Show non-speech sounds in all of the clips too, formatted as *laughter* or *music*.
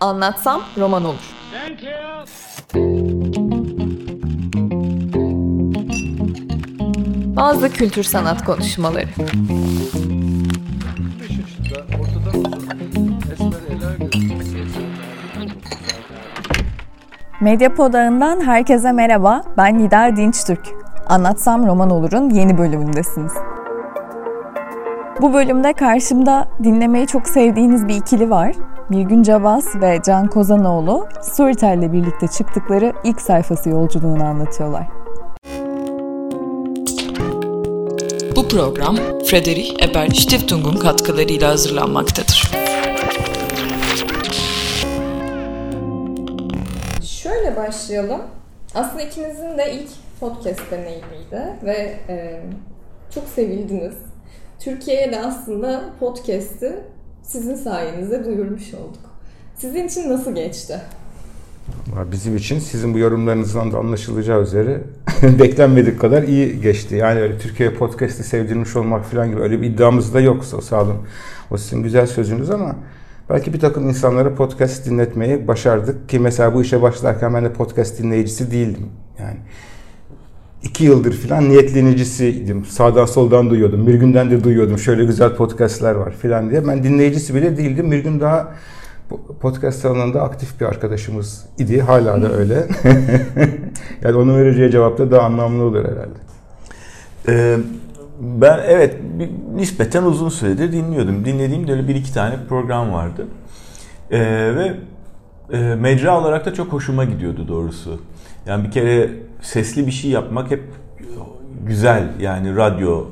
Anlatsam roman olur. Bazı kültür sanat konuşmaları. Medyapod ağından herkese merhaba. Ben Nida Dinçtürk. Anlatsam Roman Olur'un yeni bölümündesiniz. Bu bölümde karşımda dinlemeyi çok sevdiğiniz bir ikili var. Mirgün Cabas ve Can Kozanoğlu Storytel'le birlikte çıktıkları ilk sayfası yolculuğunu anlatıyorlar. Bu program Friedrich Ebert Stiftung'un katkılarıyla hazırlanmaktadır. Şöyle başlayalım. Aslında ikinizin de ilk podcast deneyimiydi ve e, çok sevildiniz. Türkiye'ye de aslında podcast'i sizin sayenizde duyurmuş olduk. Sizin için nasıl geçti? Bizim için sizin bu yorumlarınızdan da anlaşılacağı üzere *laughs* beklenmedik kadar iyi geçti. Yani öyle Türkiye podcast'i sevdirmiş olmak falan gibi öyle bir iddiamız da yoksa sağ olun. O sizin güzel sözünüz ama belki bir takım insanlara podcast dinletmeyi başardık ki mesela bu işe başlarken ben de podcast dinleyicisi değildim. Yani iki yıldır falan niyetlenicisiydim. Sağdan soldan duyuyordum. Bir günden de duyuyordum. Şöyle güzel podcastler var falan diye. Ben dinleyicisi bile değildim. Bir gün daha podcast alanında aktif bir arkadaşımız idi. Hala da öyle. *laughs* yani onun vereceği cevap da daha anlamlı olur herhalde. Ee, ben evet nispeten uzun süredir dinliyordum. Dinlediğim de öyle bir iki tane program vardı. Ee, ve e, mecra olarak da çok hoşuma gidiyordu doğrusu. Yani bir kere sesli bir şey yapmak hep güzel. Yani radyo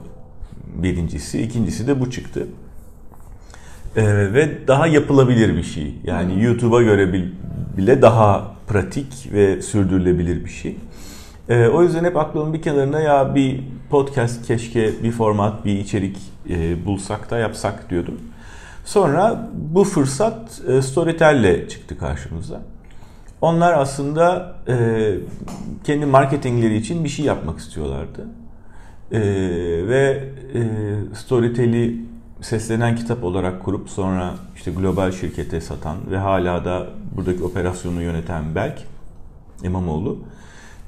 birincisi. ikincisi de bu çıktı. Ee, ve daha yapılabilir bir şey. Yani hmm. YouTube'a göre bile daha pratik ve sürdürülebilir bir şey. Ee, o yüzden hep aklımın bir kenarında ya bir podcast keşke bir format, bir içerik e, bulsak da yapsak diyordum. Sonra bu fırsat e, Storytel'le çıktı karşımıza. Onlar aslında e, kendi marketingleri için bir şey yapmak istiyorlardı. E, ve e, Storytel'i seslenen kitap olarak kurup sonra işte global şirkete satan ve hala da buradaki operasyonu yöneten Berk İmamoğlu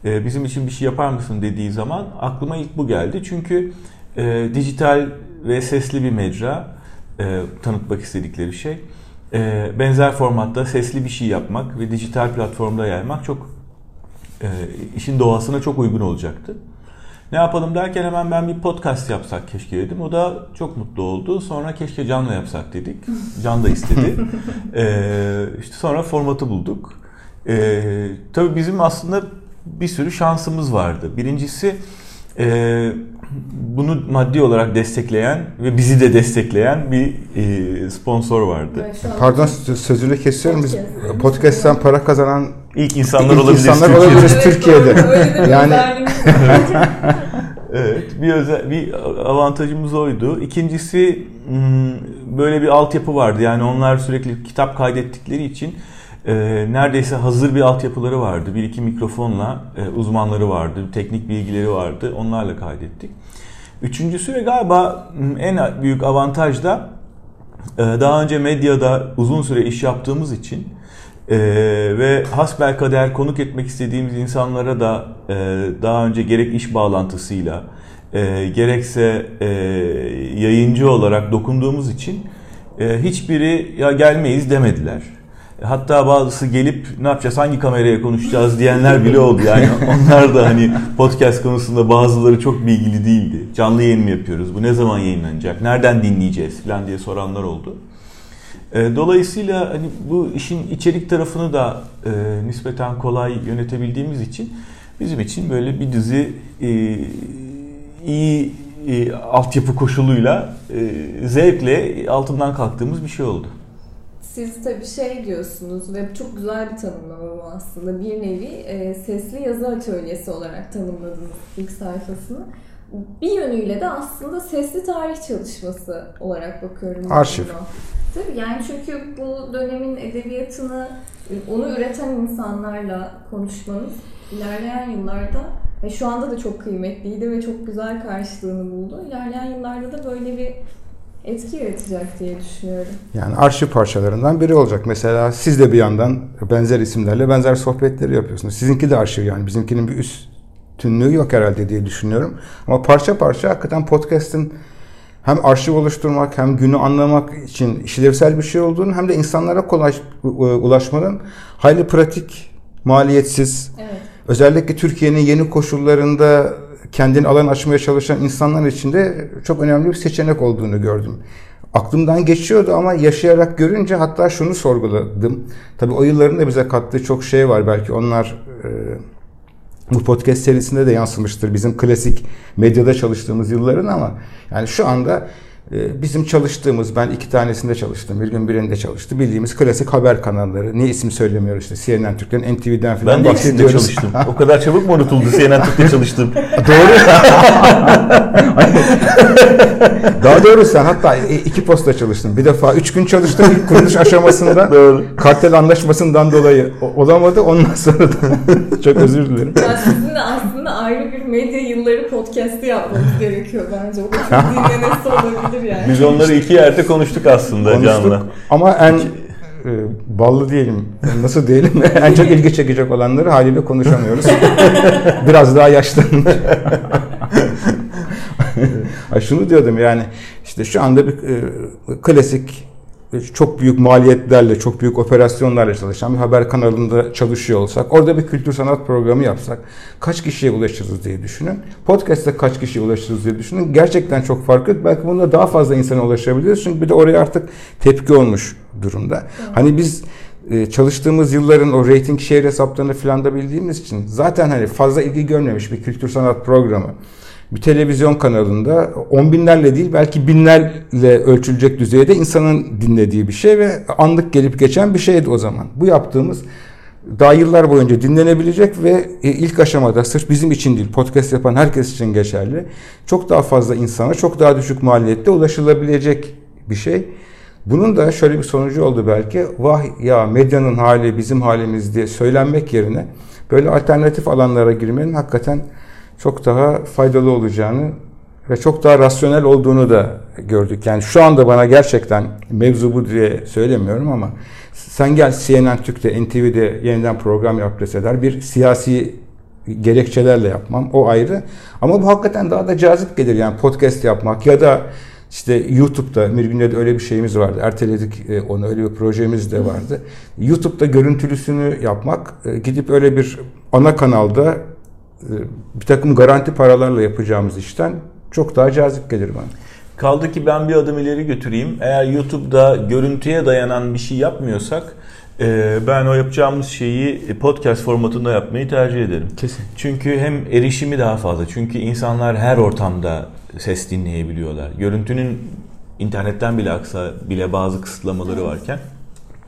e, bizim için bir şey yapar mısın dediği zaman aklıma ilk bu geldi. Çünkü e, dijital ve sesli bir mecra e, tanıtmak istedikleri şey. E, benzer formatta sesli bir şey yapmak ve dijital platformda yaymak çok e, işin doğasına çok uygun olacaktı. Ne yapalım derken hemen ben bir podcast yapsak keşke dedim. O da çok mutlu oldu. Sonra keşke Can'la yapsak dedik. Can da istedi. *laughs* ee, işte sonra formatı bulduk. Ee, tabii bizim aslında bir sürü şansımız vardı. Birincisi e, bunu maddi olarak destekleyen ve bizi de destekleyen bir e, sponsor vardı. Pardon sözünü kesiyorum. Biz podcast'ten para kazanan ilk insanlar ilk olabiliriz insanlar Türkiye'de. olabiliriz Türkiye'de. yani *laughs* Evet, bir özel bir avantajımız oydu. İkincisi hmm, böyle bir altyapı vardı. Yani onlar sürekli kitap kaydettikleri için e, neredeyse hazır bir altyapıları vardı. Bir iki mikrofonla e, uzmanları vardı, teknik bilgileri vardı. Onlarla kaydettik. Üçüncüsü ve galiba en büyük avantaj da e, daha önce medyada uzun süre iş yaptığımız için ee, ve hasbel kader konuk etmek istediğimiz insanlara da e, daha önce gerek iş bağlantısıyla e, gerekse e, yayıncı olarak dokunduğumuz için e, hiçbiri ya gelmeyiz demediler. Hatta bazısı gelip ne yapacağız hangi kameraya konuşacağız diyenler bile oldu. Yani *laughs* onlar da hani podcast konusunda bazıları çok bilgili değildi. Canlı yayın mı yapıyoruz? Bu ne zaman yayınlanacak? Nereden dinleyeceğiz falan diye soranlar oldu. Dolayısıyla hani bu işin içerik tarafını da e, nispeten kolay yönetebildiğimiz için bizim için böyle bir dizi e, iyi e, altyapı koşuluyla e, zevkle altından kalktığımız bir şey oldu. Siz tabii şey diyorsunuz ve çok güzel bir tanımlama bu aslında. Bir nevi e, sesli yazı atölyesi olarak tanımladınız ilk sayfasını. Bir yönüyle de aslında sesli tarih çalışması olarak bakıyorum. Arşiv. Buna. Tabii yani çünkü bu dönemin edebiyatını onu üreten insanlarla konuşmanız ilerleyen yıllarda ve şu anda da çok kıymetliydi ve çok güzel karşılığını buldu. İlerleyen yıllarda da böyle bir etki yaratacak diye düşünüyorum. Yani arşiv parçalarından biri olacak. Mesela siz de bir yandan benzer isimlerle benzer sohbetleri yapıyorsunuz. Sizinki de arşiv yani. Bizimkinin bir üstünlüğü yok herhalde diye düşünüyorum. Ama parça parça hakikaten podcast'in hem arşiv oluşturmak hem günü anlamak için işlevsel bir şey olduğunu hem de insanlara kolay ulaşmanın hayli pratik, maliyetsiz, evet. özellikle Türkiye'nin yeni koşullarında kendini alan açmaya çalışan insanlar için de çok önemli bir seçenek olduğunu gördüm. Aklımdan geçiyordu ama yaşayarak görünce hatta şunu sorguladım. Tabii o yılların da bize kattığı çok şey var. Belki onlar e, bu podcast serisinde de yansımıştır bizim klasik medyada çalıştığımız yılların ama yani şu anda bizim çalıştığımız, ben iki tanesinde çalıştım, bir gün birinde çalıştı. Bildiğimiz klasik haber kanalları. Niye isim söylemiyoruz işte CNN Türk'ten, NTV'den falan ben de bahsediyoruz. çalıştım. *laughs* o kadar çabuk mu unutuldu CNN Türk'te çalıştım? *laughs* Doğru. *laughs* Daha doğru sen hatta iki posta çalıştın. Bir defa üç gün çalıştın ilk kuruluş aşamasında. Doğru. Kartel anlaşmasından dolayı olamadı. Ondan sonra da çok özür dilerim. Ya sizin de aslında ayrı bir medya yılları podcast'i yapmamız gerekiyor bence. O da çok dinlemesi olabilir olabilir yani. Biz onları iki yerde konuştuk aslında konuştuk, Can'la. Ama en e, ballı diyelim, nasıl diyelim, *laughs* en çok ilgi çekecek olanları haliyle konuşamıyoruz. *laughs* Biraz daha yaşlanmış. *laughs* Ay şunu diyordum yani işte şu anda bir e, klasik çok büyük maliyetlerle, çok büyük operasyonlarla çalışan bir haber kanalında çalışıyor olsak, orada bir kültür sanat programı yapsak kaç kişiye ulaşırız diye düşünün. Podcast'te kaç kişiye ulaşırız diye düşünün. Gerçekten çok farklı. Belki bunda daha fazla insana ulaşabiliriz. Çünkü bir de oraya artık tepki olmuş durumda. Hani biz e, çalıştığımız yılların o rating share hesaplarını filan da bildiğimiz için zaten hani fazla ilgi görmemiş bir kültür sanat programı bir televizyon kanalında on binlerle değil belki binlerle ölçülecek düzeyde insanın dinlediği bir şey ve anlık gelip geçen bir şeydi o zaman. Bu yaptığımız daha yıllar boyunca dinlenebilecek ve e, ilk aşamada sırf bizim için değil podcast yapan herkes için geçerli. Çok daha fazla insana çok daha düşük maliyette ulaşılabilecek bir şey. Bunun da şöyle bir sonucu oldu belki. Vah ya medyanın hali bizim halimiz diye söylenmek yerine böyle alternatif alanlara girmenin hakikaten çok daha faydalı olacağını ve çok daha rasyonel olduğunu da gördük. Yani şu anda bana gerçekten mevzu bu diye söylemiyorum ama sen gel CNN Türk'te, NTV'de yeniden program yap deseler bir siyasi gerekçelerle yapmam. O ayrı. Ama bu hakikaten daha da cazip gelir. Yani podcast yapmak ya da işte YouTube'da Mirgün'de de öyle bir şeyimiz vardı. Erteledik e, onu öyle bir projemiz de vardı. YouTube'da görüntülüsünü yapmak, e, gidip öyle bir ana kanalda bir takım garanti paralarla yapacağımız işten çok daha cazip gelir bana. Kaldı ki ben bir adım ileri götüreyim. Eğer YouTube'da görüntüye dayanan bir şey yapmıyorsak e, ben o yapacağımız şeyi podcast formatında yapmayı tercih ederim. Kesin. Çünkü hem erişimi daha fazla. Çünkü insanlar her ortamda ses dinleyebiliyorlar. Görüntünün internetten bile aksa bile bazı kısıtlamaları varken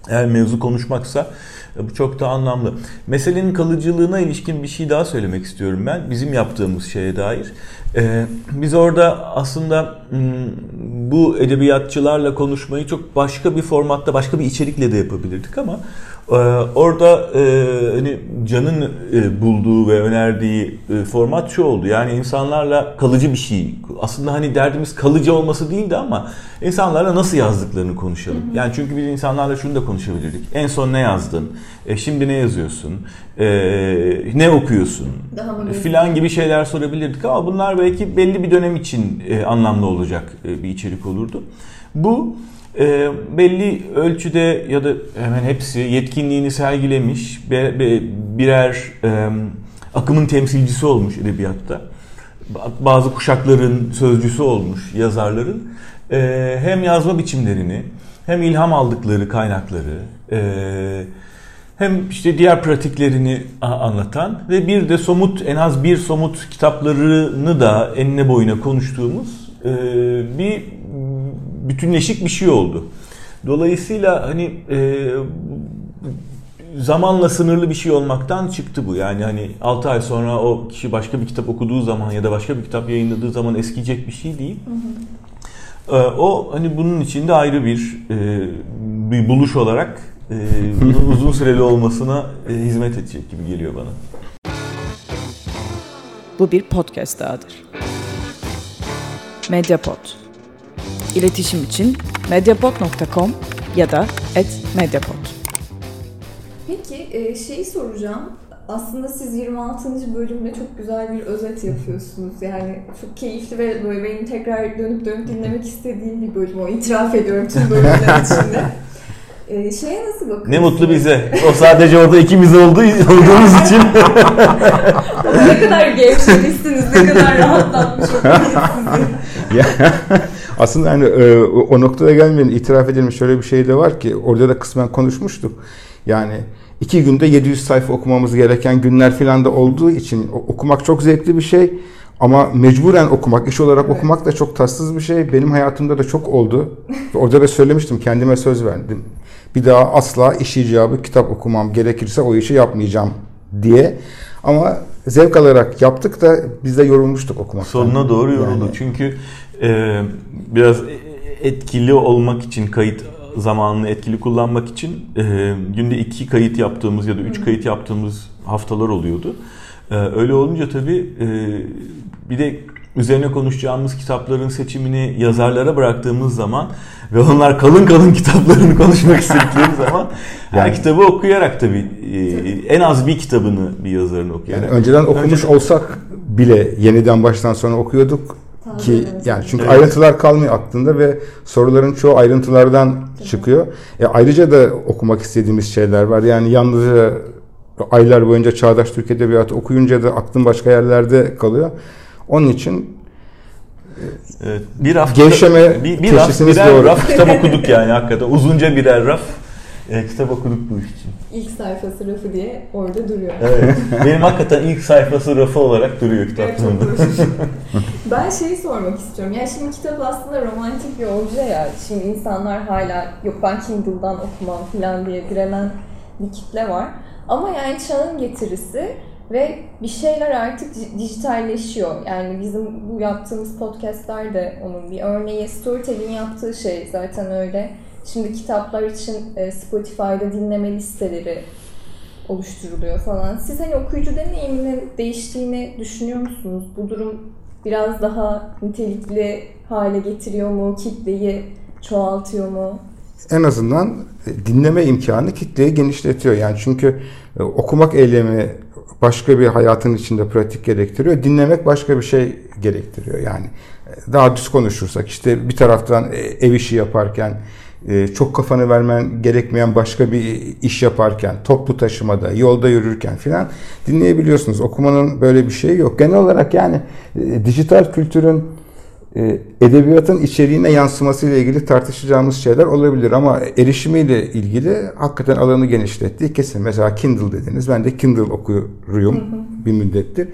eğer mevzu konuşmaksa e, bu çok da anlamlı. Meselenin kalıcılığına ilişkin bir şey daha söylemek istiyorum ben. Bizim yaptığımız şeye dair. Ee, biz orada aslında bu edebiyatçılarla konuşmayı çok başka bir formatta, başka bir içerikle de yapabilirdik ama orada e, hani Can'ın e, bulduğu ve önerdiği e, format şu oldu. Yani insanlarla kalıcı bir şey. Aslında hani derdimiz kalıcı olması değildi ama insanlarla nasıl yazdıklarını konuşalım. Yani çünkü biz insanlarla şunu da konuşabilirdik. En son ne yazdın? E, şimdi ne yazıyorsun? E, ne okuyorsun? Filan gibi şeyler sorabilirdik ama bunlar belki belli bir dönem için anlamlı olacak bir içerik olurdu. Bu e, belli ölçüde ya da hemen hepsi yetkinliğini sergilemiş be, be, birer e, akımın temsilcisi olmuş edebiyatta. Bazı kuşakların sözcüsü olmuş yazarların. E, hem yazma biçimlerini hem ilham aldıkları kaynakları e, hem işte diğer pratiklerini anlatan ve bir de somut en az bir somut kitaplarını da enine boyuna konuştuğumuz e, bir bütünleşik bir şey oldu. Dolayısıyla hani e, zamanla sınırlı bir şey olmaktan çıktı bu. Yani hani 6 ay sonra o kişi başka bir kitap okuduğu zaman ya da başka bir kitap yayınladığı zaman eskiyecek bir şey değil. Hı hı. E, o hani bunun içinde ayrı bir e, bir buluş olarak e, *laughs* uzun süreli olmasına e, hizmet edecek gibi geliyor bana. Bu bir podcast dahadır. Mediapod. İletişim için mediapod.com ya da @mediapod. Peki e, şeyi soracağım. Aslında siz 26. bölümde çok güzel bir özet yapıyorsunuz. Yani çok keyifli ve böyle benim tekrar dönüp dönüp dinlemek istediğim bir bölüm o. İtiraf ediyorum tüm bölümler içinde. E, şeye nasıl bakıyorsunuz? Ne mutlu bize. O sadece orada ikimiz olduğu, olduğumuz için. *laughs* ne kadar gevşemişsiniz, ne kadar rahatlatmış o Ya, *laughs* aslında hani e, o, noktada gelmeyen itiraf edelim şöyle bir şey de var ki orada da kısmen konuşmuştuk. Yani iki günde 700 sayfa okumamız gereken günler falan da olduğu için okumak çok zevkli bir şey. Ama mecburen okumak, iş olarak evet. okumak da çok tatsız bir şey. Benim hayatımda da çok oldu. Orada da söylemiştim, kendime söz verdim. Bir daha asla iş icabı kitap okumam gerekirse o işi yapmayacağım diye. Ama zevk alarak yaptık da biz de yorulmuştuk okumaktan. Sonuna doğru yorulduk. Yani. Çünkü e, biraz etkili olmak için kayıt zamanını etkili kullanmak için e, günde iki kayıt yaptığımız ya da üç kayıt yaptığımız haftalar oluyordu. E, öyle olunca tabii e, bir de üzerine konuşacağımız kitapların seçimini yazarlara bıraktığımız zaman ve onlar kalın kalın *laughs* kitaplarını konuşmak istedikleri zaman yani, her kitabı okuyarak tabii e, en az bir kitabını bir yazarın okuyarak. Yani önceden okumuş Önce... olsak bile yeniden baştan sona okuyorduk ki yani çünkü evet. ayrıntılar kalmıyor aklında ve soruların çoğu ayrıntılardan çıkıyor. E, ayrıca da okumak istediğimiz şeyler var. Yani yalnızca aylar boyunca çağdaş Türk Edebiyatı okuyunca da aklın başka yerlerde kalıyor. Onun için Evet, bir raf gevşeme bir, bir raf, birer doğru. raf kitap *laughs* okuduk yani hakikaten. Uzunca birer raf e, kitap okuduk bu iş için. İlk sayfası rafı diye orada duruyor. Evet. *laughs* Benim hakikaten ilk sayfası rafı olarak duruyor kitaplığımda. Evet, *laughs* ben şeyi sormak istiyorum. Ya şimdi kitap aslında romantik bir obje ya. Şimdi insanlar hala yok ben Kindle'dan okumam falan diye direnen bir kitle var. Ama yani çağın getirisi ve bir şeyler artık dijitalleşiyor. Yani bizim bu yaptığımız podcastler de onun bir örneği. Storytel'in yaptığı şey zaten öyle. Şimdi kitaplar için e, Spotify'da dinleme listeleri oluşturuluyor falan. Siz hani okuyucu deneyiminin değiştiğini düşünüyor musunuz? Bu durum biraz daha nitelikli hale getiriyor mu? Kitleyi çoğaltıyor mu? En azından e, dinleme imkanı kitleyi genişletiyor. Yani çünkü e, okumak eylemi başka bir hayatın içinde pratik gerektiriyor. Dinlemek başka bir şey gerektiriyor. Yani daha düz konuşursak işte bir taraftan ev işi yaparken çok kafanı vermen gerekmeyen başka bir iş yaparken, toplu taşımada, yolda yürürken filan dinleyebiliyorsunuz. Okumanın böyle bir şeyi yok. Genel olarak yani e, dijital kültürün e, edebiyatın içeriğine yansıması ile ilgili tartışacağımız şeyler olabilir ama erişimiyle ilgili hakikaten alanı genişletti. Kesin mesela Kindle dediniz. Ben de Kindle okuyorum bir müddettir.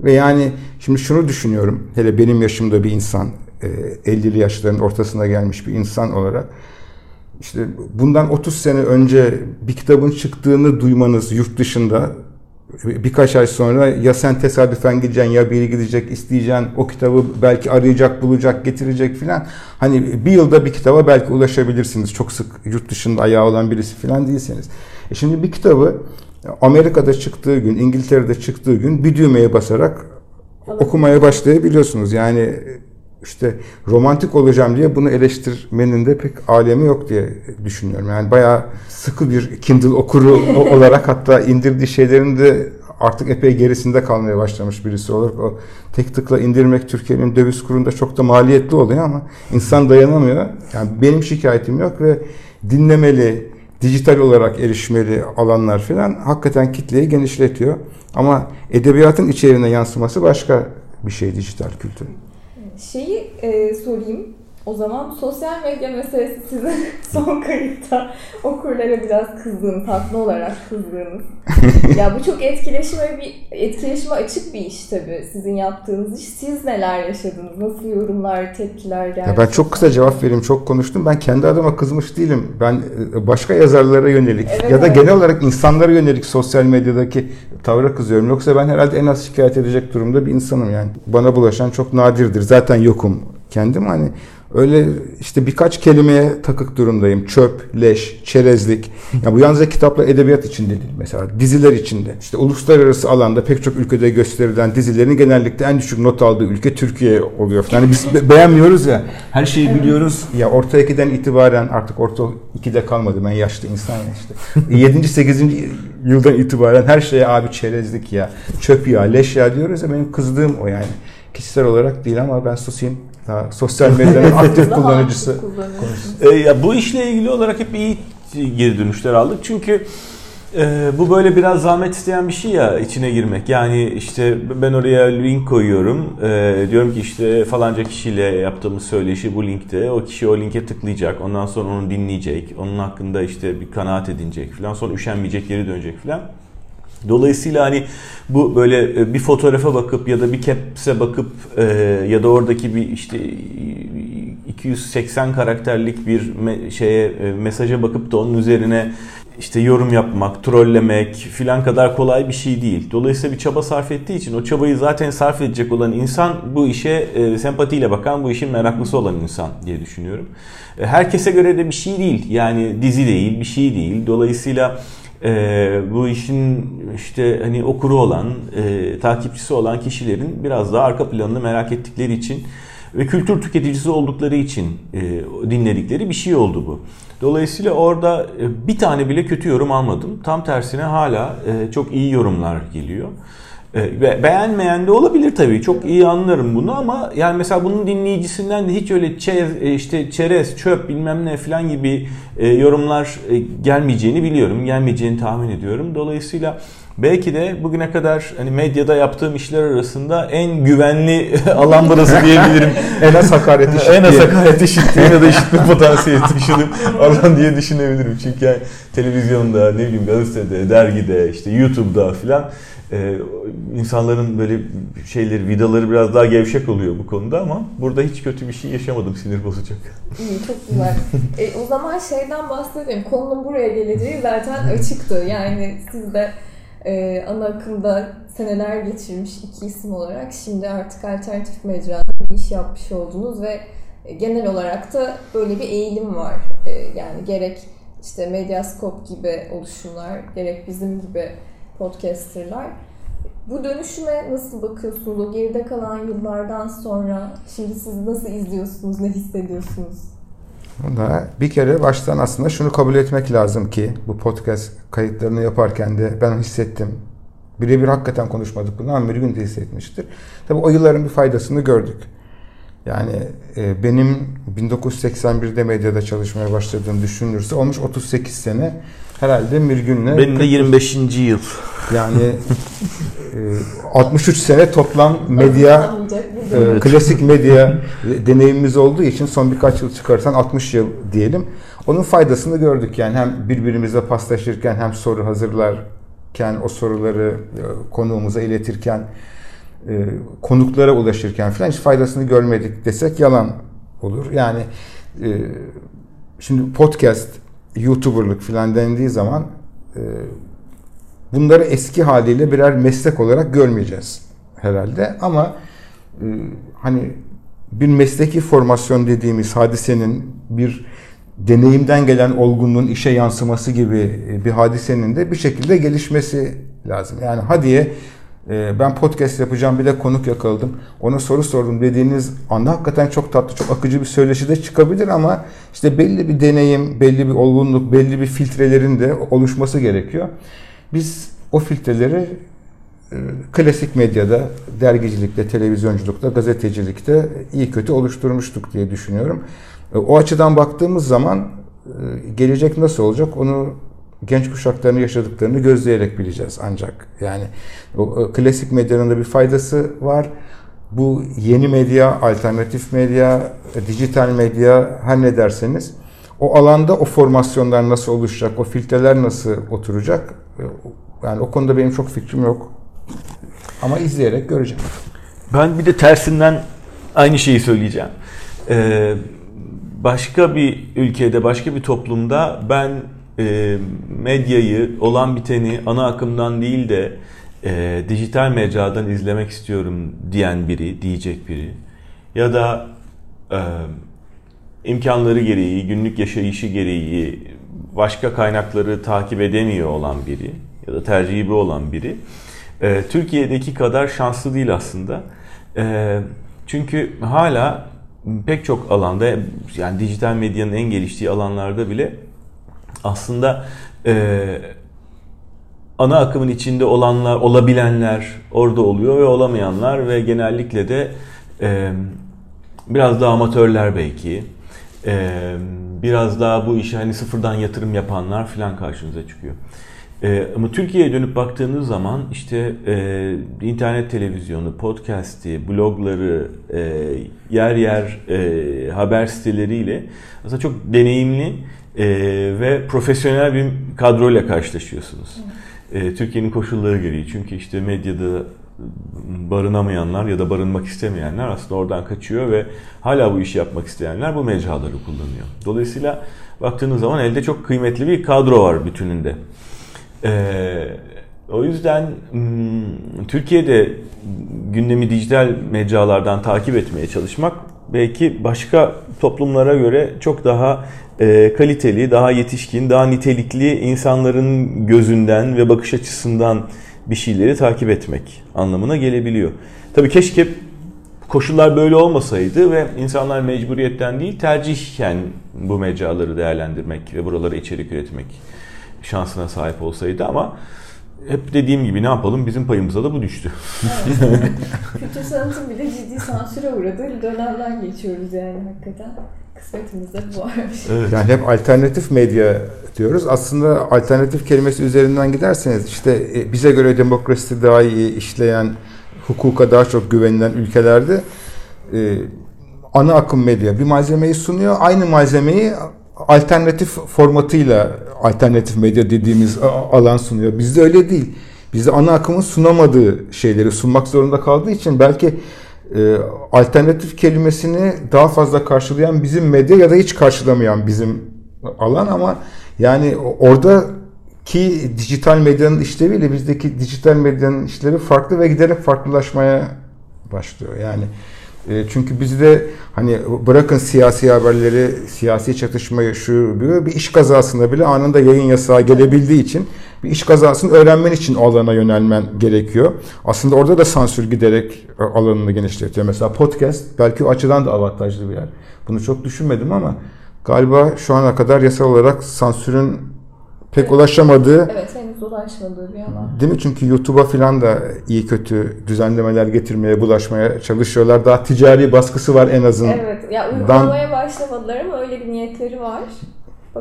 Ve yani şimdi şunu düşünüyorum. Hele benim yaşımda bir insan 50'li e, yaşların ortasına gelmiş bir insan olarak işte bundan 30 sene önce bir kitabın çıktığını duymanız yurt dışında birkaç ay sonra ya sen tesadüfen gideceksin ya biri gidecek isteyeceksin o kitabı belki arayacak bulacak getirecek filan. Hani bir yılda bir kitaba belki ulaşabilirsiniz çok sık yurt dışında ayağı olan birisi filan değilseniz. E şimdi bir kitabı Amerika'da çıktığı gün İngiltere'de çıktığı gün bir düğmeye basarak okumaya başlayabiliyorsunuz. Yani işte romantik olacağım diye bunu eleştirmenin de pek alemi yok diye düşünüyorum. Yani bayağı sıkı bir Kindle okuru olarak hatta indirdiği şeylerin de artık epey gerisinde kalmaya başlamış birisi olarak. O tek tıkla indirmek Türkiye'nin döviz kurunda çok da maliyetli oluyor ama insan dayanamıyor. Yani benim şikayetim yok ve dinlemeli, dijital olarak erişmeli alanlar falan hakikaten kitleyi genişletiyor. Ama edebiyatın içeriğine yansıması başka bir şey dijital kültür. Şeyi e, sorayım. O zaman sosyal medya meselesi sizin *laughs* son kayıtta okurlara biraz kızdığınız, haklı olarak kızdığınız. *laughs* ya bu çok etkileşime bir etkileşime açık bir iş tabii sizin yaptığınız iş. Siz neler yaşadınız? Nasıl yorumlar, tepkiler geldi? Ya ben çok kısa cevap vereyim. Çok konuştum. Ben kendi adıma kızmış değilim. Ben e, başka yazarlara yönelik evet, ya da evet. genel olarak insanlara yönelik sosyal medyadaki tavra kızıyorum. Yoksa ben herhalde en az şikayet edecek durumda bir insanım yani. Bana bulaşan çok nadirdir. Zaten yokum kendim hani Öyle işte birkaç kelimeye takık durumdayım. Çöp, leş, çerezlik. Ya bu yalnızca kitapla edebiyat için değil mesela. Diziler içinde. İşte uluslararası alanda pek çok ülkede gösterilen dizilerin genellikle en düşük not aldığı ülke Türkiye oluyor. Yani biz be- beğenmiyoruz ya. Her şeyi biliyoruz. Ya orta ikiden itibaren artık orta ikide kalmadı. Ben yaşlı insan ya işte. 7. 8. yıldan itibaren her şeye abi çerezlik ya, çöp ya, leş ya diyoruz ya benim kızdığım o yani. Kişisel olarak değil ama ben susayım. Daha sosyal medyanın *laughs* aktif kullanıcısı. E, ya bu işle ilgili olarak hep iyi geri dönüşler aldık. Çünkü e, bu böyle biraz zahmet isteyen bir şey ya içine girmek. Yani işte ben oraya link koyuyorum. E, diyorum ki işte falanca kişiyle yaptığımız söyleşi bu linkte. O kişi o linke tıklayacak. Ondan sonra onu dinleyecek. Onun hakkında işte bir kanaat edinecek falan. Sonra üşenmeyecek geri dönecek falan. Dolayısıyla hani bu böyle e, bir fotoğrafa bakıp ya da bir caps'e bakıp e, ya da oradaki bir işte 280 karakterlik bir me- şeye e, mesaja bakıp da onun üzerine işte yorum yapmak, trollemek filan kadar kolay bir şey değil. Dolayısıyla bir çaba sarf ettiği için o çabayı zaten sarf edecek olan insan bu işe e, sempatiyle bakan, bu işin meraklısı olan insan diye düşünüyorum. E, herkese göre de bir şey değil. Yani dizi değil, bir şey değil. Dolayısıyla e, bu işin işte hani okuru olan, e, takipçisi olan kişilerin biraz daha arka planını merak ettikleri için ve kültür tüketicisi oldukları için e, dinledikleri bir şey oldu bu. Dolayısıyla orada e, bir tane bile kötü yorum almadım. Tam tersine hala e, çok iyi yorumlar geliyor. E, ve beğenmeyen de olabilir tabii. Çok iyi anlarım bunu ama yani mesela bunun dinleyicisinden de hiç öyle çerez, e, işte çerez, çöp bilmem ne falan gibi e, yorumlar e, gelmeyeceğini biliyorum. Gelmeyeceğini tahmin ediyorum. Dolayısıyla belki de bugüne kadar hani medyada yaptığım işler arasında en güvenli *laughs* alan burası diyebilirim. *laughs* En az hakaret *laughs* en az işittiği. hakaret işittiğim ya da işitme potansiyeli taşıdığım alan diye düşünebilirim. Çünkü yani televizyonda, ne bileyim gazetede, dergide, işte YouTube'da filan e, insanların böyle şeyleri, vidaları biraz daha gevşek oluyor bu konuda ama burada hiç kötü bir şey yaşamadım sinir bozacak. Çok güzel. e, o zaman şeyden bahsedelim. Konunun buraya geleceği zaten açıktı. Yani siz de e, ana akımda seneler geçirmiş iki isim olarak şimdi artık alternatif mecrada bir iş yapmış oldunuz ve e, genel olarak da böyle bir eğilim var. E, yani gerek işte Medyascope gibi oluşumlar, gerek bizim gibi podcasterlar. Bu dönüşüme nasıl bakıyorsunuz? O geride kalan yıllardan sonra şimdi siz nasıl izliyorsunuz, ne hissediyorsunuz? Bunda bir kere baştan aslında şunu kabul etmek lazım ki bu podcast kayıtlarını yaparken de ben hissettim. Birebir hakikaten konuşmadık bunu ama bir gün de hissetmiştir. Tabii o yılların bir faydasını gördük. Yani e, benim 1981'de medyada çalışmaya başladığım düşünülürse olmuş 38 sene herhalde bir günle Benim de 25. yıl. yani *laughs* e, 63 sene toplam medya e, klasik medya *laughs* deneyimimiz olduğu için son birkaç yıl çıkarsan 60 yıl diyelim. Onun faydasını gördük yani hem birbirimize paslaşırken hem soru hazırlarken o soruları e, konuğumuza iletirken e, konuklara ulaşırken falan hiç faydasını görmedik desek yalan olur. Yani e, şimdi podcast, YouTuber'lık falan dendiği zaman e, bunları eski haliyle birer meslek olarak görmeyeceğiz herhalde ama e, hani bir mesleki formasyon dediğimiz hadisenin bir deneyimden gelen olgunluğun işe yansıması gibi e, bir hadisenin de bir şekilde gelişmesi lazım. Yani hadiye e, ben podcast yapacağım bir de konuk yakaladım. Ona soru sordum dediğiniz anda hakikaten çok tatlı, çok akıcı bir söyleşi de çıkabilir ama işte belli bir deneyim, belli bir olgunluk, belli bir filtrelerin de oluşması gerekiyor. Biz o filtreleri e, klasik medyada, dergicilikte, televizyonculukta, gazetecilikte iyi kötü oluşturmuştuk diye düşünüyorum. E, O açıdan baktığımız zaman e, gelecek nasıl olacak onu genç kuşakların yaşadıklarını gözleyerek bileceğiz ancak. Yani o klasik medyanın da bir faydası var. Bu yeni medya, alternatif medya, dijital medya her ne derseniz o alanda o formasyonlar nasıl oluşacak, o filtreler nasıl oturacak? e, Yani o konuda benim çok fikrim yok. Ama izleyerek göreceğim. Ben bir de tersinden aynı şeyi söyleyeceğim. Ee, başka bir ülkede, başka bir toplumda ben e, medyayı, olan biteni ana akımdan değil de e, dijital mecradan izlemek istiyorum diyen biri, diyecek biri. Ya da e, imkanları gereği, günlük yaşayışı gereği başka kaynakları takip edemiyor olan biri ya da tercihi olan biri e, Türkiye'deki kadar şanslı değil aslında. E, çünkü hala pek çok alanda yani dijital medyanın en geliştiği alanlarda bile aslında e, ana akımın içinde olanlar, olabilenler orada oluyor ve olamayanlar ve genellikle de e, biraz daha amatörler belki, e, biraz daha bu işe hani sıfırdan yatırım yapanlar falan karşınıza çıkıyor. E, ama Türkiye'ye dönüp baktığınız zaman işte e, internet televizyonu, podcast'i, blogları, e, yer yer e, haber siteleriyle aslında çok deneyimli e, ve profesyonel bir kadroyla karşılaşıyorsunuz. E, Türkiye'nin koşulları gereği. Çünkü işte medyada barınamayanlar ya da barınmak istemeyenler aslında oradan kaçıyor ve hala bu işi yapmak isteyenler bu mecraları kullanıyor. Dolayısıyla baktığınız zaman elde çok kıymetli bir kadro var bütününde. Ee, o yüzden hmm, Türkiye'de gündemi dijital mecralardan takip etmeye çalışmak belki başka toplumlara göre çok daha e, kaliteli, daha yetişkin, daha nitelikli insanların gözünden ve bakış açısından bir şeyleri takip etmek anlamına gelebiliyor. Tabii keşke koşullar böyle olmasaydı ve insanlar mecburiyetten değil tercihen bu mecraları değerlendirmek ve buralara içerik üretmek şansına sahip olsaydı ama hep dediğim gibi ne yapalım bizim payımıza da bu düştü. Evet. *laughs* Kültür sanatın bile ciddi sansüre uğradığı dönemden geçiyoruz yani hakikaten. Kısmetimizde bu varmış. Evet. Yani hep alternatif medya diyoruz. Aslında alternatif kelimesi üzerinden giderseniz işte e, bize göre demokrasi daha iyi işleyen, hukuka daha çok güvenilen ülkelerde e, ana akım medya bir malzemeyi sunuyor. Aynı malzemeyi alternatif formatıyla alternatif medya dediğimiz alan sunuyor. Bizde öyle değil. Bizde ana akımın sunamadığı şeyleri sunmak zorunda kaldığı için belki e, alternatif kelimesini daha fazla karşılayan bizim medya ya da hiç karşılamayan bizim alan ama yani orada ki dijital medyanın işleviyle bizdeki dijital medyanın işlevi farklı ve giderek farklılaşmaya başlıyor. Yani e, çünkü bizde hani bırakın siyasi haberleri, siyasi çatışmayı şu bir, iş kazasında bile anında yayın yasağı gelebildiği için bir iş kazasını öğrenmen için alana yönelmen gerekiyor. Aslında orada da sansür giderek alanını genişletiyor. Mesela podcast belki o açıdan da avantajlı bir yer. Bunu çok düşünmedim ama galiba şu ana kadar yasal olarak sansürün pek evet. ulaşamadığı Evet henüz ulaşmadığı bir alan. Değil mi? Çünkü YouTube'a falan da iyi kötü düzenlemeler getirmeye, bulaşmaya çalışıyorlar. Daha ticari baskısı var en azından. Evet. Ya uygulamaya başlamadılar ama öyle bir niyetleri var.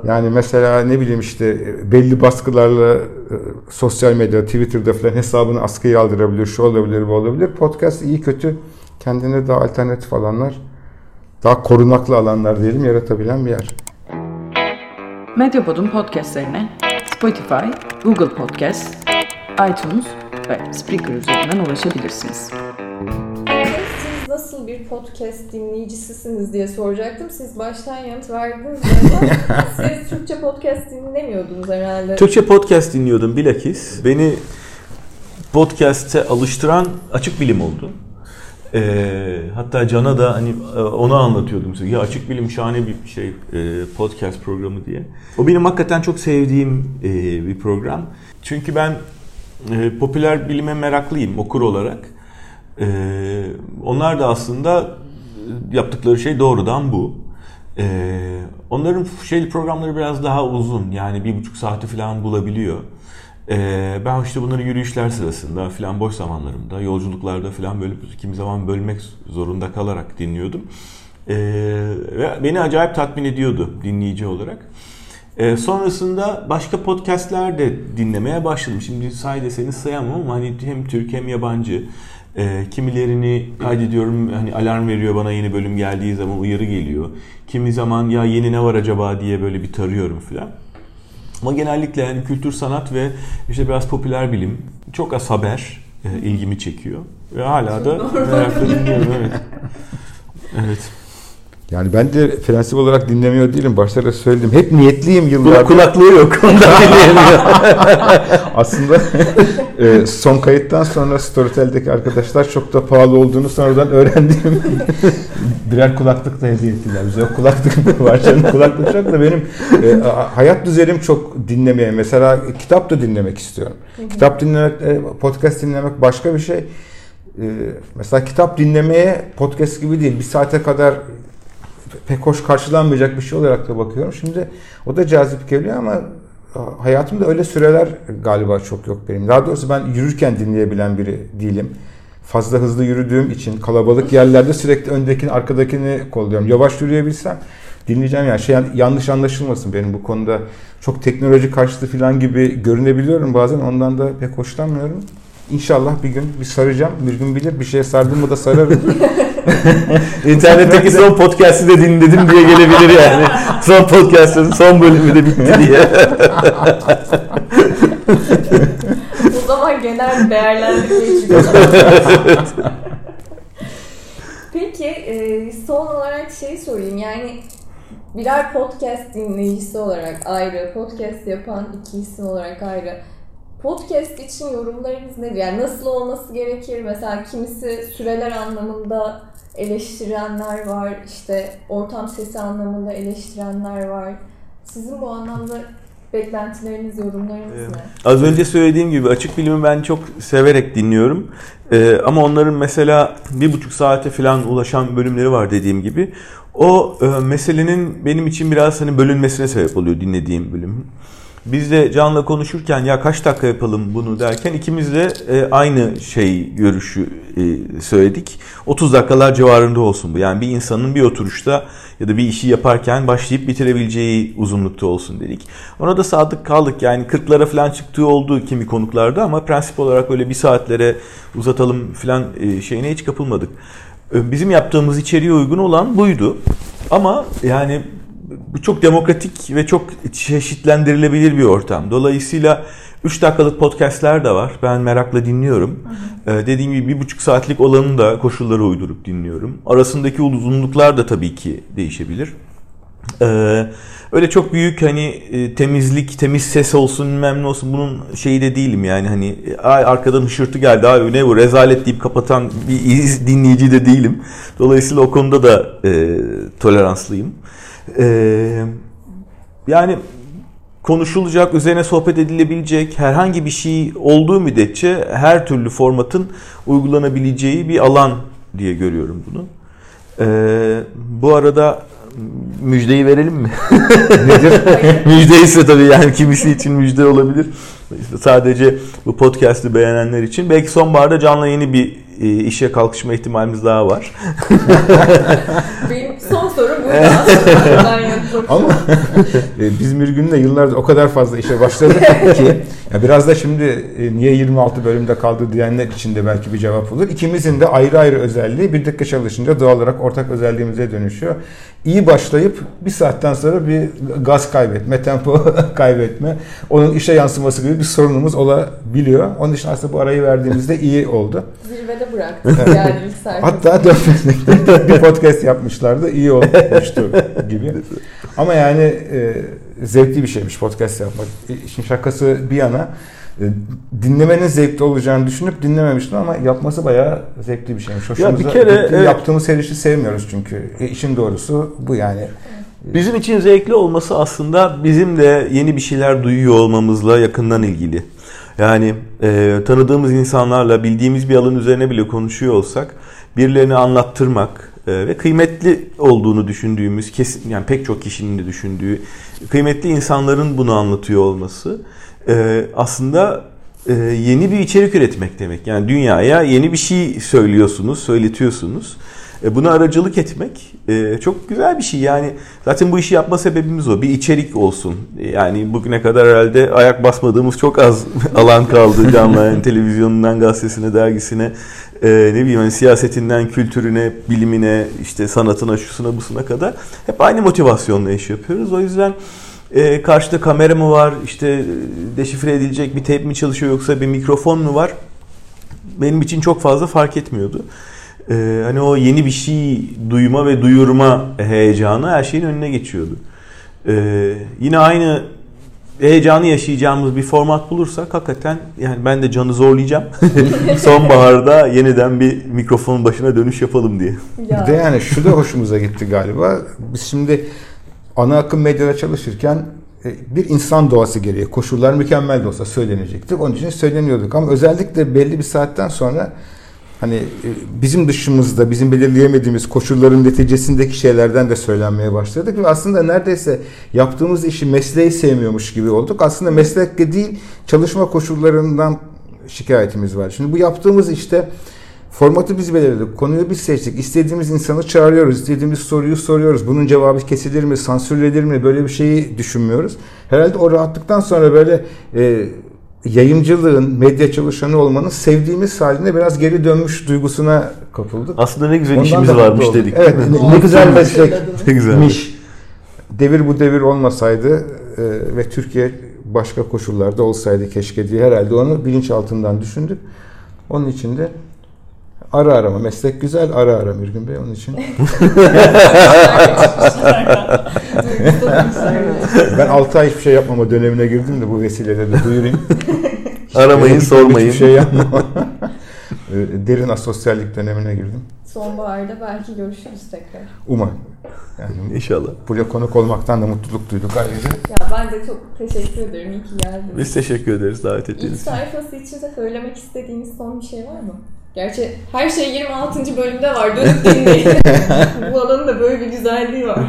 Yani mesela ne bileyim işte belli baskılarla e, sosyal medya, Twitter'da falan hesabını askıya aldırabilir, şu olabilir, bu olabilir. Podcast iyi kötü kendine daha alternatif alanlar, daha korunaklı alanlar diyelim yaratabilen bir yer. Medyapod'un podcastlerine Spotify, Google Podcast, iTunes ve Spreaker üzerinden ulaşabilirsiniz. Siz nasıl bir podcast dinleyicisisiniz diye soracaktım. Siz baştan yanıt verdiniz ama *laughs* siz Türkçe podcast dinlemiyordunuz herhalde. Türkçe podcast dinliyordum bilakis. Beni podcast'e alıştıran açık bilim oldu. E, hatta Can'a da hani e, onu anlatıyordum size. Ya açık bilim şahane bir şey e, podcast programı diye. O benim hakikaten çok sevdiğim e, bir program. Çünkü ben e, popüler bilime meraklıyım okur olarak. E, onlar da aslında yaptıkları şey doğrudan bu. E, onların şey programları biraz daha uzun. Yani bir buçuk saati falan bulabiliyor. Ee, ben işte bunları yürüyüşler sırasında filan boş zamanlarımda, yolculuklarda filan böyle kimi zaman bölmek zorunda kalarak dinliyordum. Ee, ve beni acayip tatmin ediyordu dinleyici olarak. Ee, sonrasında başka podcastler de dinlemeye başladım. Şimdi say deseniz sayamam ama hani hem Türk hem yabancı. E, kimilerini kaydediyorum hani alarm veriyor bana yeni bölüm geldiği zaman uyarı geliyor. Kimi zaman ya yeni ne var acaba diye böyle bir tarıyorum filan. Ama genellikle yani kültür sanat ve işte biraz popüler bilim, çok az haber e, ilgimi çekiyor. Ve hala da merakla dinliyorum evet. Evet. Yani ben de prensip olarak dinlemiyor değilim. Başta da söyledim. Hep niyetliyim yıllardır. Kulaklığı yok. *laughs* Ondan dinleyemiyor. Aslında e, son kayıttan sonra Storytel'deki arkadaşlar çok da pahalı olduğunu sonradan öğrendim. *laughs* Birer kulaklık da hediye ettiler bize. O kulaklık var canım kulaklık çok da benim e, hayat düzenim çok dinlemeye. Mesela kitap da dinlemek istiyorum. Kitap dinlemek, e, podcast dinlemek başka bir şey. E, mesela kitap dinlemeye podcast gibi değil. Bir saate kadar pek hoş karşılanmayacak bir şey olarak da bakıyorum. Şimdi o da cazip geliyor ama hayatımda öyle süreler galiba çok yok benim. Daha doğrusu ben yürürken dinleyebilen biri değilim. Fazla hızlı yürüdüğüm için kalabalık yerlerde sürekli öndekini arkadakini kolluyorum. Yavaş yürüyebilsem dinleyeceğim yani şey yanlış anlaşılmasın benim bu konuda çok teknoloji karşıtı falan gibi görünebiliyorum bazen ondan da pek hoşlanmıyorum. İnşallah bir gün bir saracağım. Bir gün bilir bir şeye sardım mı da sararım. *laughs* *laughs* İnternetteki son podcast'i de dinledim diye gelebilir yani. *laughs* Son podcast'ın son bölümü de bitti diye. *laughs* o zaman genel değerlendirmeyi Peki e, son olarak şey sorayım yani birer podcast dinleyicisi olarak ayrı, podcast yapan iki isim olarak ayrı Podcast için yorumlarınız nedir? Yani nasıl olması gerekir? Mesela kimisi süreler anlamında eleştirenler var. işte ortam sesi anlamında eleştirenler var. Sizin bu anlamda beklentileriniz, yorumlarınız ee, ne? Az önce söylediğim gibi açık bilimi ben çok severek dinliyorum. Ee, ama onların mesela bir buçuk saate falan ulaşan bölümleri var dediğim gibi. O e, meselenin benim için biraz hani bölünmesine sebep oluyor dinlediğim bölüm. Biz de Can'la konuşurken ya kaç dakika yapalım bunu derken ikimiz de e, aynı şey görüşü e, söyledik. 30 dakikalar civarında olsun bu. Yani bir insanın bir oturuşta ya da bir işi yaparken başlayıp bitirebileceği uzunlukta olsun dedik. Ona da sadık kaldık. Yani 40'lara falan çıktığı oldu kimi konuklarda ama prensip olarak öyle bir saatlere uzatalım falan e, şeyine hiç kapılmadık. Bizim yaptığımız içeriğe uygun olan buydu. Ama yani bu çok demokratik ve çok çeşitlendirilebilir bir ortam. Dolayısıyla 3 dakikalık podcastler de var. Ben merakla dinliyorum. Ee, dediğim gibi bir buçuk saatlik olanı da koşullara uydurup dinliyorum. Arasındaki uzunluklar da tabii ki değişebilir. Ee, öyle çok büyük hani e, temizlik, temiz ses olsun bilmem ne olsun bunun şeyi de değilim yani hani ay arkadan hışırtı geldi abi ne bu rezalet deyip kapatan bir dinleyici de değilim. Dolayısıyla o konuda da e, toleranslıyım. Ee, yani konuşulacak, üzerine sohbet edilebilecek herhangi bir şey olduğu müddetçe her türlü formatın uygulanabileceği bir alan diye görüyorum bunu. Ee, bu arada müjdeyi verelim mi? *laughs* Nedir? *laughs* müjde ise tabii yani kimisi için müjde olabilir. İşte sadece bu podcast'ı beğenenler için. Belki sonbaharda Can'la yeni bir e, işe kalkışma ihtimalimiz daha var. *laughs* Benim son sorum Ama *laughs* e, biz Mürgün'le yıllardır o kadar fazla işe başladık ki *laughs* ya biraz da şimdi e, niye 26 bölümde kaldı diyenler için de belki bir cevap olur. İkimizin de ayrı ayrı özelliği birlikte çalışınca doğal olarak ortak özelliğimize dönüşüyor. İyi başlayıp bir saatten sonra bir gaz kaybetme, tempo *laughs* kaybetme, onun işe yansıması gibi bir sorunumuz olabiliyor. Onun için aslında bu arayı verdiğimizde iyi oldu. Zirvede bıraktık yani ilk sayfada. Hatta dönmekte bir podcast yapmışlardı, iyi olmuştu gibi. Ama yani e, zevkli bir şeymiş podcast yapmak. İşin şakası bir yana e, dinlemenin zevkli olacağını düşünüp dinlememiştim ama yapması bayağı zevkli bir şeymiş. Hoşumuza, ya bir kere evet. yaptığımız her işi sevmiyoruz çünkü. E, işin doğrusu bu yani. Bizim için zevkli olması aslında bizim de yeni bir şeyler duyuyor olmamızla yakından ilgili. Yani e, tanıdığımız insanlarla bildiğimiz bir alan üzerine bile konuşuyor olsak birilerini anlattırmak e, ve kıymetli olduğunu düşündüğümüz kesin yani pek çok kişinin de düşündüğü kıymetli insanların bunu anlatıyor olması e, aslında e, yeni bir içerik üretmek demek. Yani dünyaya yeni bir şey söylüyorsunuz, söyletiyorsunuz. E, buna aracılık etmek e, çok güzel bir şey. Yani zaten bu işi yapma sebebimiz o. Bir içerik olsun. E, yani bugüne kadar herhalde ayak basmadığımız çok az *laughs* alan kaldı. Canlı yani televizyonundan gazetesine, dergisine, ne bileyim hani siyasetinden kültürüne, bilimine, işte sanatına, şusuna, busuna kadar hep aynı motivasyonla iş yapıyoruz. O yüzden e, karşıda kamera mı var, işte deşifre edilecek bir tape mi çalışıyor yoksa bir mikrofon mu var? Benim için çok fazla fark etmiyordu. E, hani o yeni bir şey duyma ve duyurma heyecanı her şeyin önüne geçiyordu. E, yine aynı heyecanı yaşayacağımız bir format bulursak hakikaten yani ben de canı zorlayacağım. *laughs* Sonbaharda yeniden bir mikrofonun başına dönüş yapalım diye. Ya. Bir de yani şu da hoşumuza gitti galiba. Biz şimdi ana akım medyada çalışırken e, bir insan doğası gereği koşullar mükemmel de olsa söylenecekti. Onun için söyleniyorduk ama özellikle belli bir saatten sonra hani e, bizim dışımızda bizim belirleyemediğimiz koşulların neticesindeki şeylerden de söylenmeye başladık ve aslında neredeyse yaptığımız işi mesleği sevmiyormuş gibi olduk. Aslında meslekle değil çalışma koşullarından şikayetimiz var. Şimdi bu yaptığımız işte Formatı biz belirledik. Konuyu biz seçtik. İstediğimiz insanı çağırıyoruz. İstediğimiz soruyu soruyoruz. Bunun cevabı kesilir mi, sansürlenir mi? Böyle bir şeyi düşünmüyoruz. Herhalde o rahatlıktan sonra böyle e, yayıncılığın, medya çalışanı olmanın sevdiğimiz haline biraz geri dönmüş duygusuna kapıldık. Aslında ne güzel Ondan işimiz varmış olduk. dedik. Evet, ne, ne güzel meslekmiş. Devir bu devir olmasaydı e, ve Türkiye başka koşullarda olsaydı keşke diye herhalde onu bilinç altından düşündük. Onun için de Ara arama. Meslek güzel, ara ara Mirgün Bey onun için. *laughs* ben 6 ay hiçbir şey yapmama dönemine girdim de bu vesileyle de duyurayım. *laughs* Aramayın, sormayın. Hiçbir şey yapmama. *laughs* Derin asosyallik dönemine girdim. Sonbaharda belki görüşürüz tekrar. Umarım. Yani İnşallah. Buraya konuk olmaktan da mutluluk duyduk ayrıca. Ya ben de çok teşekkür ederim. İyi ki geldiniz. Biz teşekkür ederiz davet ettiğiniz için. İlk sayfası için de söylemek istediğiniz son bir şey var mı? Gerçi her şey 26. bölümde var. Dönüp dinleyin. *laughs* Bu alanın da böyle bir güzelliği var.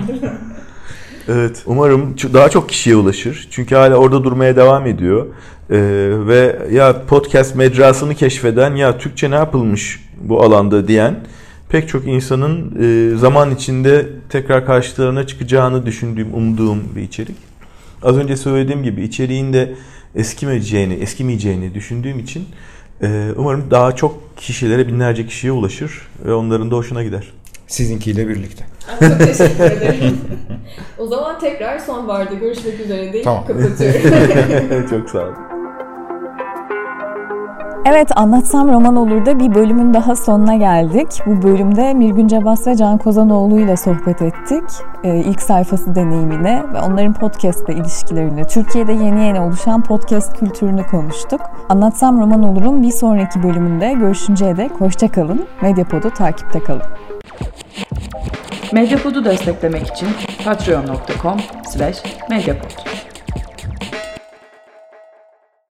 Evet. Umarım daha çok kişiye ulaşır. Çünkü hala orada durmaya devam ediyor. Ee, ve ya podcast mecrasını keşfeden ya Türkçe ne yapılmış bu alanda diyen pek çok insanın e, zaman içinde tekrar karşılarına çıkacağını düşündüğüm, umduğum bir içerik. Az önce söylediğim gibi içeriğin de eskimeyeceğini, eskimeyeceğini düşündüğüm için umarım daha çok kişilere, binlerce kişiye ulaşır ve onların da hoşuna gider. Sizinkiyle birlikte. Çok teşekkür ederim. o zaman tekrar sonbaharda görüşmek üzere deyip tamam. kapatıyorum. *laughs* çok sağ olun. Evet Anlatsam Roman olur da bir bölümün daha sonuna geldik. Bu bölümde Mirgün Cebas ve Can Kozanoğlu ile sohbet ettik. Ee, ilk sayfası deneyimine ve onların podcast ile ilişkilerini, Türkiye'de yeni yeni oluşan podcast kültürünü konuştuk. Anlatsam Roman olur'un bir sonraki bölümünde görüşünceye dek hoşçakalın. Medyapod'u takipte kalın. Medyapod'u desteklemek için patreon.com slash medyapod.